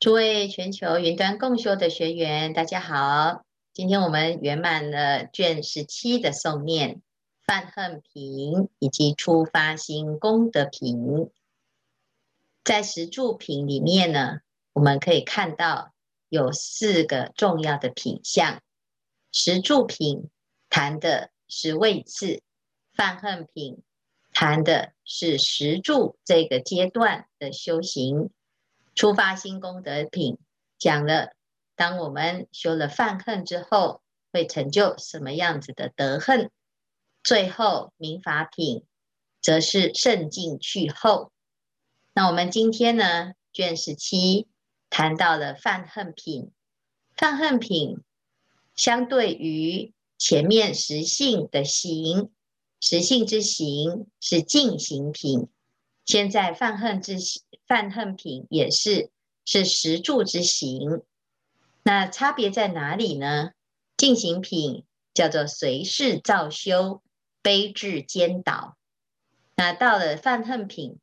诸位全球云端共修的学员，大家好！今天我们圆满了卷十七的诵念，梵行品以及初发心功德品。在十住品里面呢，我们可以看到有四个重要的品相。十住品谈的是位次，梵行品谈的是十住这个阶段的修行。初发心功德品讲了，当我们修了犯恨之后，会成就什么样子的德恨？最后明法品则是胜进去后。那我们今天呢，卷十七谈到了犯恨品，犯恨品相对于前面实性的行，实性之行是进行品，现在梵行之行。梵行品也是是十住之行，那差别在哪里呢？进行品叫做随事造修，悲智兼导。那到了梵行品，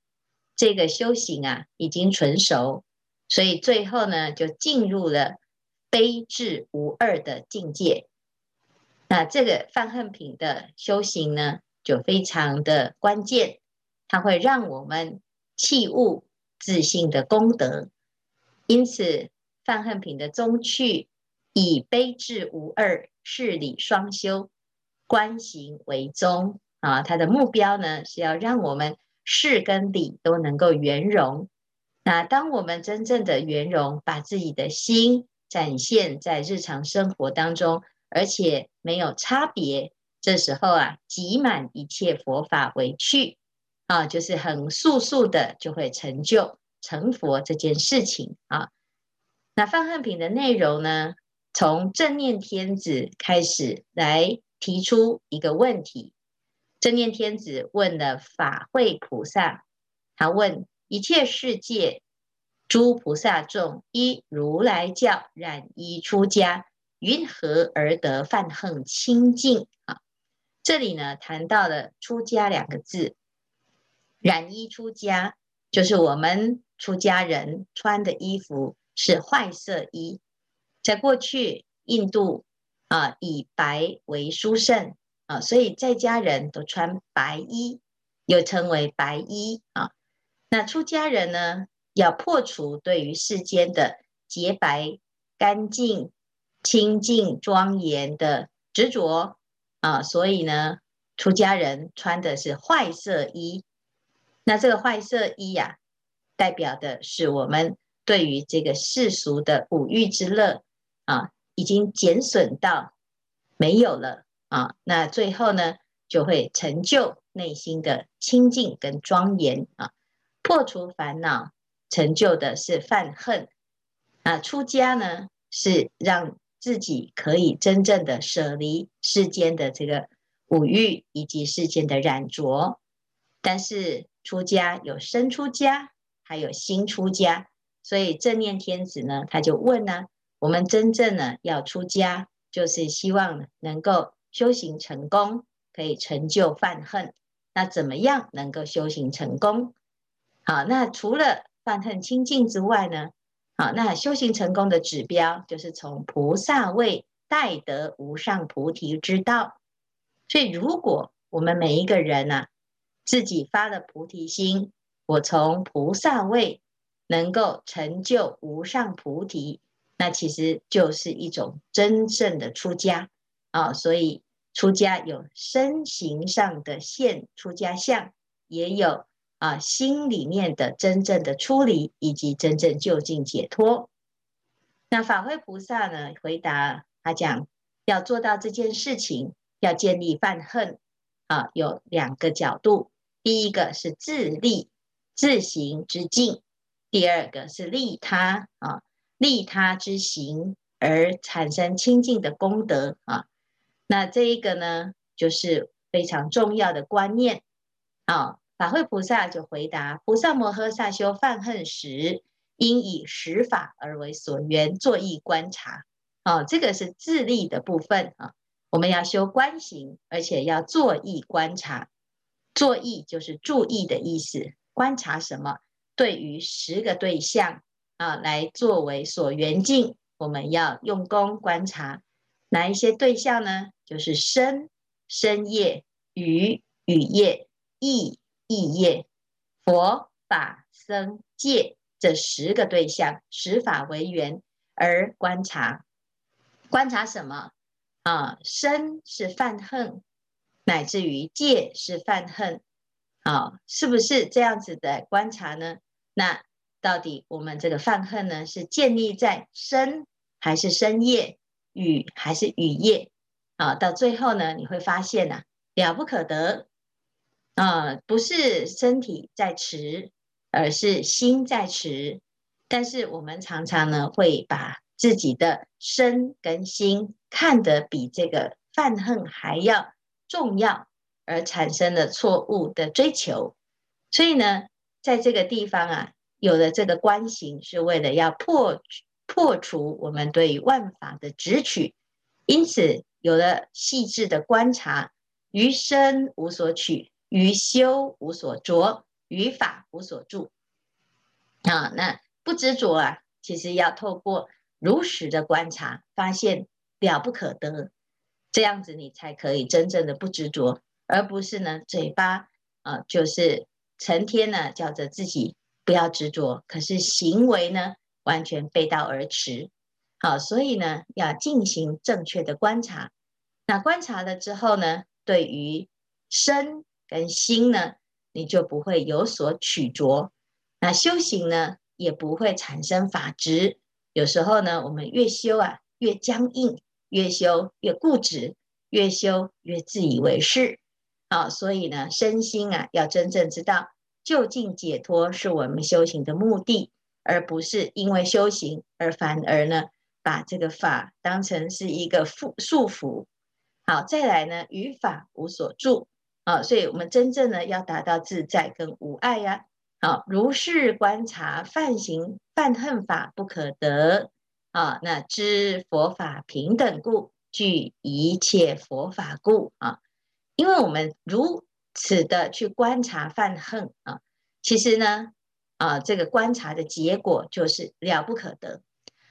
这个修行啊已经纯熟，所以最后呢就进入了悲智无二的境界。那这个梵行品的修行呢就非常的关键，它会让我们弃物。自信的功德，因此范恨品的宗趣以悲智无二、事理双修、观行为宗啊，它的目标呢是要让我们事跟理都能够圆融。那当我们真正的圆融，把自己的心展现在日常生活当中，而且没有差别，这时候啊，集满一切佛法为趣。啊，就是很速速的就会成就成佛这件事情啊。那梵恨品的内容呢，从正念天子开始来提出一个问题。正念天子问了法会菩萨，他问一切世界诸菩萨众依如来教染衣出家，云何而得梵恨清净？啊，这里呢谈到了出家两个字。染衣出家，就是我们出家人穿的衣服是坏色衣。在过去印度啊，以白为殊胜啊，所以在家人都穿白衣，又称为白衣啊。那出家人呢，要破除对于世间的洁白、干净、清净、庄严的执着啊，所以呢，出家人穿的是坏色衣。那这个坏色衣呀、代表的是我们对于这个世俗的五欲之乐啊，已经减损到没有了啊。那最后呢，就会成就内心的清净跟庄严啊，破除烦恼，成就的是犯恨啊。出家呢，是让自己可以真正的舍离世间的这个五欲以及世间的染着，但是。出家有生出家，还有心出家，所以正念天子呢，他就问呢：我们真正呢要出家，就是希望能够修行成功，可以成就犯恨。那怎么样能够修行成功？好，那除了犯恨清净之外呢？好，那修行成功的指标就是从菩萨位逮得无上菩提之道。所以，如果我们每一个人呢、自己发了菩提心，我从菩萨位能够成就无上菩提，那其实就是一种真正的出家啊。所以出家有身形上的现出家相，也有啊心里面的真正的出离以及真正究竟解脱。那法会菩萨呢，回答他讲，要做到这件事情，要建立犯恨啊，有两个角度。第一个是自利自行之境，第二个是利他啊，利他之行而产生清净的功德啊。那这一个呢，就是非常重要的观念啊。法会菩萨就回答：菩萨摩诃萨修犯恨时，应以十法而为所缘，作意观察。啊，这个是自利的部分啊。我们要修观行，而且要作意观察。作意就是注意的意思，观察什么？对于十个对象啊来作为所缘境，我们要用功观察哪一些对象呢？就是身、身业、语、语业、意、意业、佛、法、僧、戒这十个对象，十法为缘而观察。观察什么？啊，身是犯恨，乃至于戒是犯恨，啊，是不是这样子的观察呢？那到底我们这个犯恨呢，是建立在身还是身业，语还是语业？啊，到最后呢，你会发现呐，了不可得，啊，不是身体在迟，而是心在迟。但是我们常常呢，会把自己的身跟心看得比这个犯恨还要重要，而产生的错误的追求。所以呢，在这个地方啊，有了这个观行，是为了要破破除我们对于万法的执取。因此，有了细致的观察，于身无所取，于修无所着，于法无所住。啊，那不执着啊，其实要透过。如实的观察，发现了不可得，这样子你才可以真正的不执着，而不是呢嘴巴啊、就是成天呢叫着自己不要执着，可是行为呢完全背道而驰。好，所以呢要进行正确的观察。那观察了之后呢，对于身跟心呢，你就不会有所取着。那修行呢，也不会产生法执。有时候呢，我们越修啊越僵硬，越修越固执，越修越自以为是。好，所以呢，身心啊要真正知道，究竟解脱是我们修行的目的，而不是因为修行而反而呢把这个法当成是一个缚束缚。好，再来呢，于法无所住。啊，所以我们真正呢要达到自在跟无碍呀。好，如是观察犯行犯恨法不可得啊！那知佛法平等故，具一切佛法故啊！因为我们如此的去观察犯恨啊，其实呢啊，这个观察的结果就是了不可得，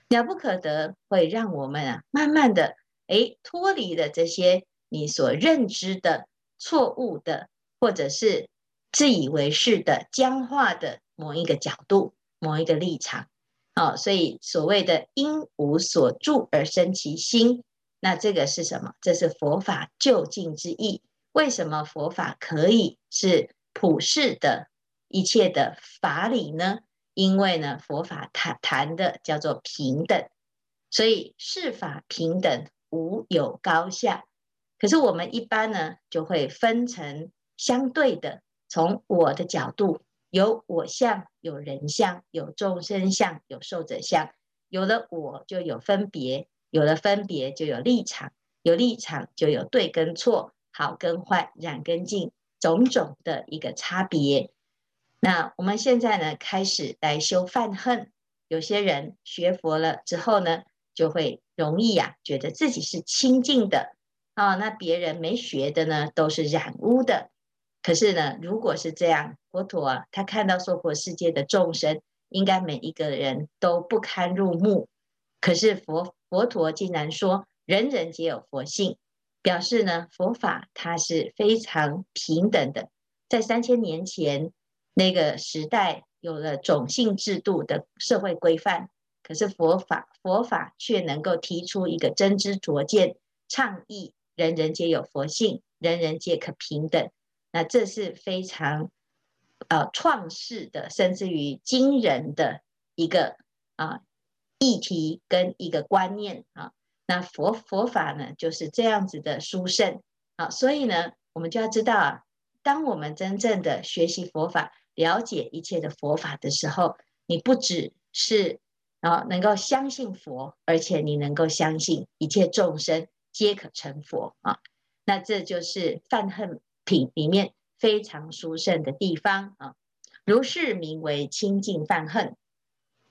了不可得会让我们啊慢慢的诶脱离了这些你所认知的错误的，或者是。自以为是的僵化的某一个角度、某一个立场，好，所以所谓的因无所住而生其心，那这个是什么？这是佛法究竟之意。为什么佛法可以是普世的一切的法理呢？因为呢，佛法谈谈的叫做平等，所以是法平等，无有高下。可是我们一般呢，就会分成相对的。从我的角度，有我相，有人相，有众生相，有寿者相。有了我，就有分别；有了分别，就有立场；有立场，就有对跟错，好跟坏，染跟净，种种的一个差别。那我们现在呢，开始来修犯恨。有些人学佛了之后呢，就会容易呀、啊，觉得自己是清净的啊。那别人没学的呢，都是染污的。可是呢，如果是这样，佛陀，他看到娑婆世界的众生，应该每一个人都不堪入目。可是佛佛陀竟然说，人人皆有佛性，表示呢，佛法它是非常平等的。在三千年前那个时代，有了种姓制度的社会规范，可是佛法佛法却能够提出一个真知灼见，倡议人人皆有佛性，人人皆可平等。那这是非常呃创世的，甚至于惊人的一个啊议题跟一个观念啊。那佛佛法呢，就是这样子的殊胜啊。所以呢，我们就要知道啊，当我们真正的学习佛法，了解一切的佛法的时候，你不只是啊能够相信佛，而且你能够相信一切众生皆可成佛啊。那这就是犯恨品里面非常殊胜的地方啊，如是名为清净犯恨。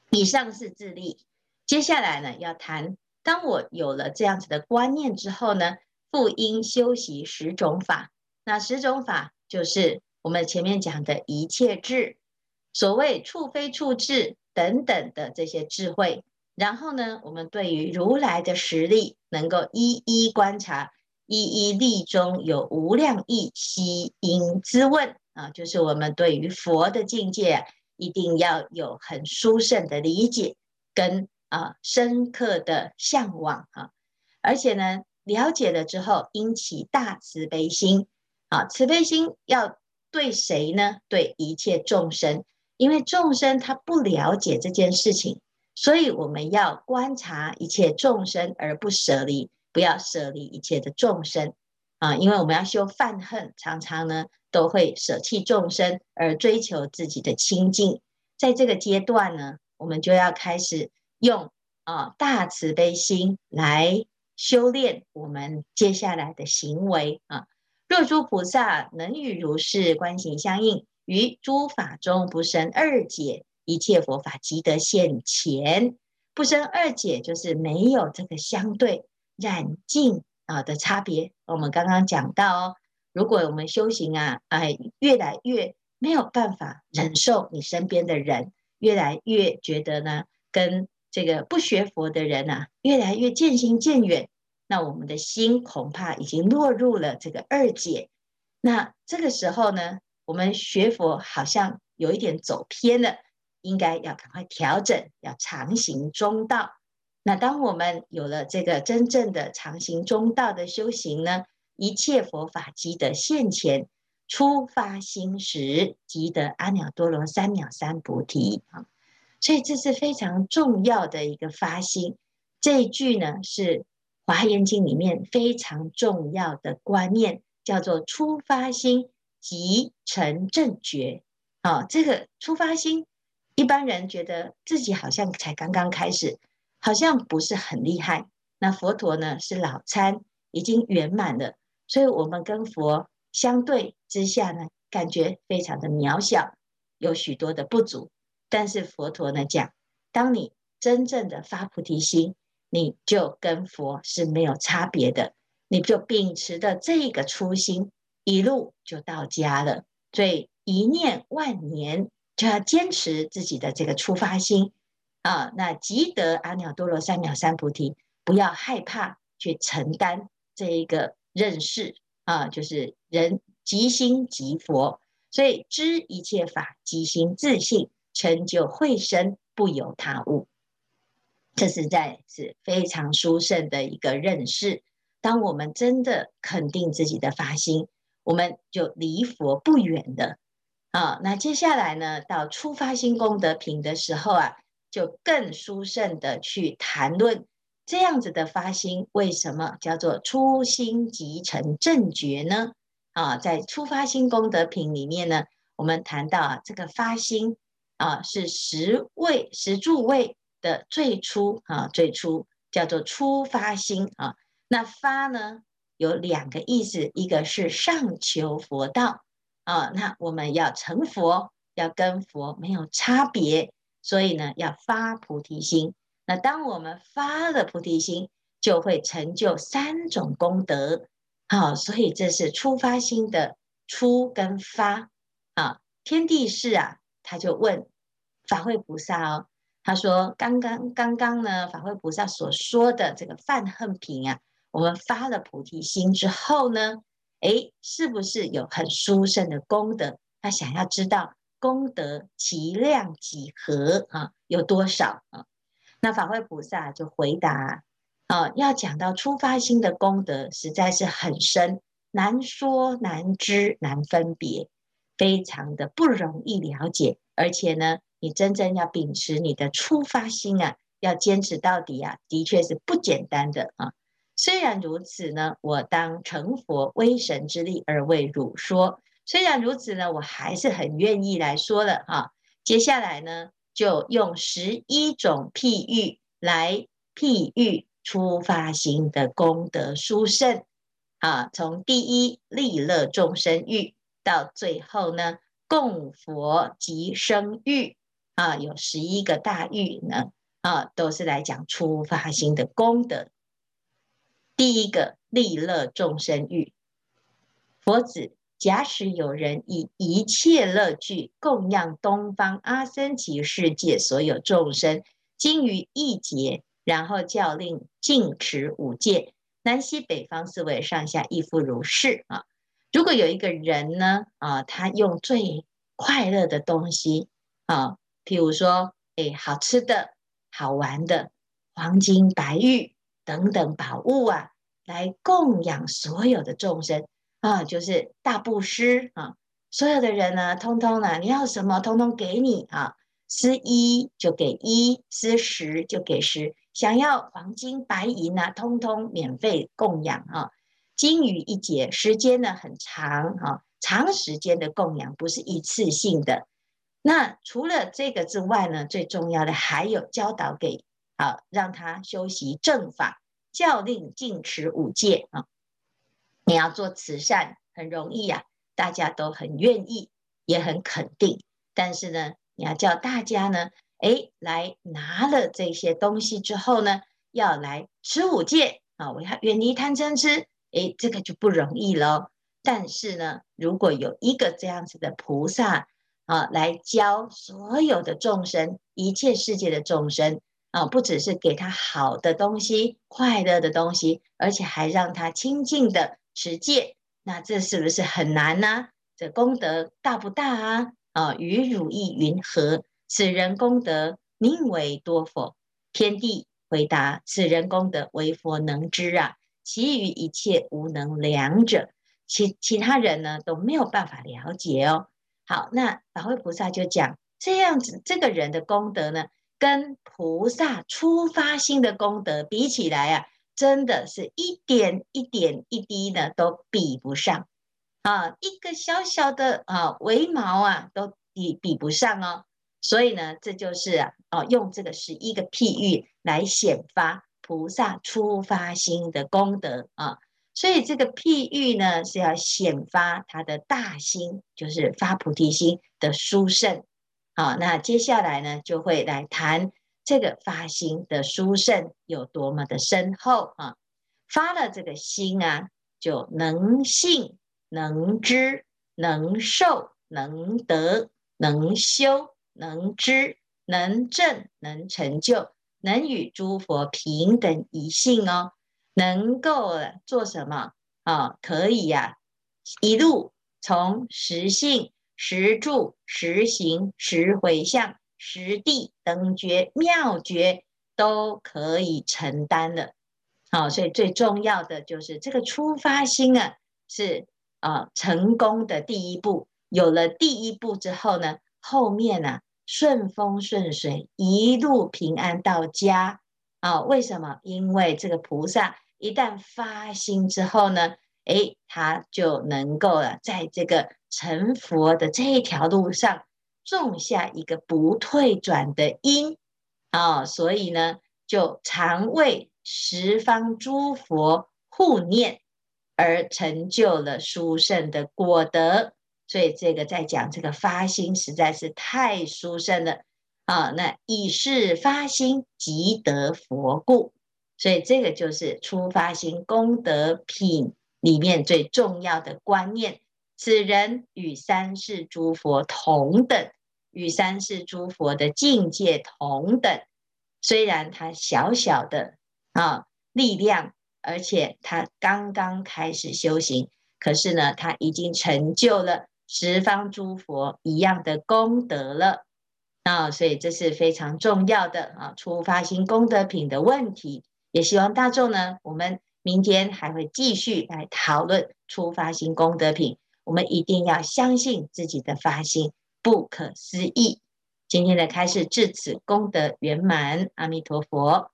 以上是自利，接下来呢要谈，当我有了这样子的观念之后呢，复应修习十种法。那十种法就是我们前面讲的一切智。所谓处非处智，等等的这些智慧。然后呢，我们对于如来的实力，能够一一观察，一一力中有无量意悉应之问啊，就是我们对于佛的境界，一定要有很殊胜的理解跟啊深刻的向往啊，而且呢，了解了之后，应起大慈悲心啊，慈悲心要对谁呢？对一切众生，因为众生他不了解这件事情。所以我们要观察一切众生而不舍离，不要舍离一切的众生啊！因为我们要修泛恨，常常呢都会舍弃众生而追求自己的清净。在这个阶段呢，我们就要开始用啊大慈悲心来修炼我们接下来的行为啊。若诸菩萨能与如是观行相应，于诸法中不生二解。一切佛法即得现前，不生二解，就是没有这个相对染净啊的差别。我们刚刚讲到哦，如果我们修行啊，哎，越来越没有办法忍受你身边的人，越来越觉得呢，跟这个不学佛的人啊，越来越渐行渐远，那我们的心恐怕已经落入了这个二解。那这个时候呢，我们学佛好像有一点走偏了。应该要赶快调整，要常行中道。那当我们有了这个真正的常行中道的修行呢，一切佛法即得现前，初发心时即得阿耨多罗三藐三菩提啊。所以这是非常重要的一个发心。这一句呢是华严经里面非常重要的观念，叫做初发心即成正觉。啊，这个初发心。一般人觉得自己好像才刚刚开始，好像不是很厉害。那佛陀呢是老参，已经圆满了，所以我们跟佛相对之下呢，感觉非常的渺小，有许多的不足。但是佛陀呢讲，当你真正的发菩提心，你就跟佛是没有差别的，你就秉持的这个初心，一路就到家了。所以一念万年。就要坚持自己的这个出发心啊，那即得阿耨多罗三藐三菩提，不要害怕去承担这一个认识啊，就是人即心即佛，所以知一切法即心自性，成就慧身不由他物，这实在是非常殊胜的一个认识。当我们真的肯定自己的发心，我们就离佛不远的。啊，那接下来呢，到初发心功德品的时候啊，就更殊胜的去谈论这样子的发心，为什么叫做初心即成正觉呢？啊，在初发心功德品里面呢，我们谈到啊，这个发心啊是十位十住位的最初啊，最初叫做初发心啊。那发呢有两个意思，一个是上求佛道。啊，那我们要成佛，要跟佛没有差别，所以呢，要发菩提心。那当我们发了菩提心，就会成就三种功德。好，所以这是初发心的初跟发。啊，天帝释啊，他就问法会菩萨哦，他说：刚刚刚刚呢，法会菩萨所说的这个犯恨品啊，我们发了菩提心之后呢？诶，是不是有很殊胜的功德？他想要知道功德其量几何啊？有多少啊？那法会菩萨就回答啊，要讲到出发心的功德，实在是很深，难说难知难分别，非常的不容易了解。而且呢，你真正要秉持你的出发心啊，要坚持到底啊，的确是不简单的啊。虽然如此呢，我当成佛威神之力而为汝说。虽然如此呢，我还是很愿意来说了哈。接下来呢，就用十一种譬喻来譬喻出发心的功德殊胜啊。从第一利乐众生欲到最后呢，供佛及生喻啊，有十一个大喻呢啊，都是来讲出发心的功德。第一个利乐众生欲，佛子假使有人以一切乐具供养东方阿僧祇世界所有众生，精于一劫，然后教令禁持五戒，南西北方四维上下亦复如是啊。如果有一个人呢啊，他用最快乐的东西啊，譬如说，哎，好吃的、好玩的，黄金、白玉等等宝物啊，来供养所有的众生啊，就是大布施啊。所有的人呢，通通呢，你要什么，通通给你啊。施一就给一，施十就给十。想要黄金白银啊，通通免费供养啊。金鱼一劫，时间呢很长啊，长时间的供养，不是一次性的。那除了这个之外呢，最重要的还有教导给啊，让他修习正法，教令禁持五戒啊。你要做慈善很容易啊，大家都很愿意，也很肯定。但是呢，你要叫大家呢，哎，来拿了这些东西之后呢，要来持五戒啊，我要远离贪嗔痴，哎，这个就不容易喽。但是呢，如果有一个这样子的菩萨。啊，来教所有的众生，一切世界的众生啊，不只是给他好的东西、快乐的东西，而且还让他清净的持戒。那这是不是很难呢、啊？这功德大不大啊？啊，与汝意云何？此人功德名为多否？天帝回答：此人功德为佛能知啊，其余一切无能量者，其其他人呢都没有办法了解哦。好，那法会菩萨就讲这样子，这个人的功德呢，跟菩萨出发心的功德比起来啊，真的是一点一点一滴呢都比不上啊，一个小小的啊微毛啊都比比不上哦。所以呢，这就是啊，哦，用这个十一个譬喻来显发菩萨初发心的功德啊。所以这个譬喻呢，是要显发他的大心，就是发菩提心的殊胜。好，那接下来呢，就会来谈这个发心的殊胜有多么的深厚啊！发了这个心啊，就能信、能知、能受、能得、能修、能知、能证、能成就，能与诸佛平等一性哦。能够做什么啊？可以呀、一路从实性、实住、实行、实回向、实地等觉妙觉都可以承担的。好，所以最重要的就是这个初发心啊，是啊成功的第一步。有了第一步之后呢，后面呢、顺风顺水，一路平安到家啊？为什么？因为这个菩萨。一旦发心之后呢，诶，他就能够了，在这个成佛的这一条路上种下一个不退转的因啊，所以呢，就常为十方诸佛护念，而成就了殊胜的果德。所以这个在讲这个发心实在是太殊胜了啊！那以是发心即得佛故。所以这个就是初发心功德品里面最重要的观念。此人与三世诸佛同等，与三世诸佛的境界同等。虽然他小小的啊力量，而且他刚刚开始修行，可是呢，他已经成就了十方诸佛一样的功德了啊！所以这是非常重要的啊，出发心功德品的问题。也希望大众呢，我们明天还会继续来讨论出发心功德品。我们一定要相信自己的发心不可思议。今天的开示至此功德圆满，阿弥陀佛。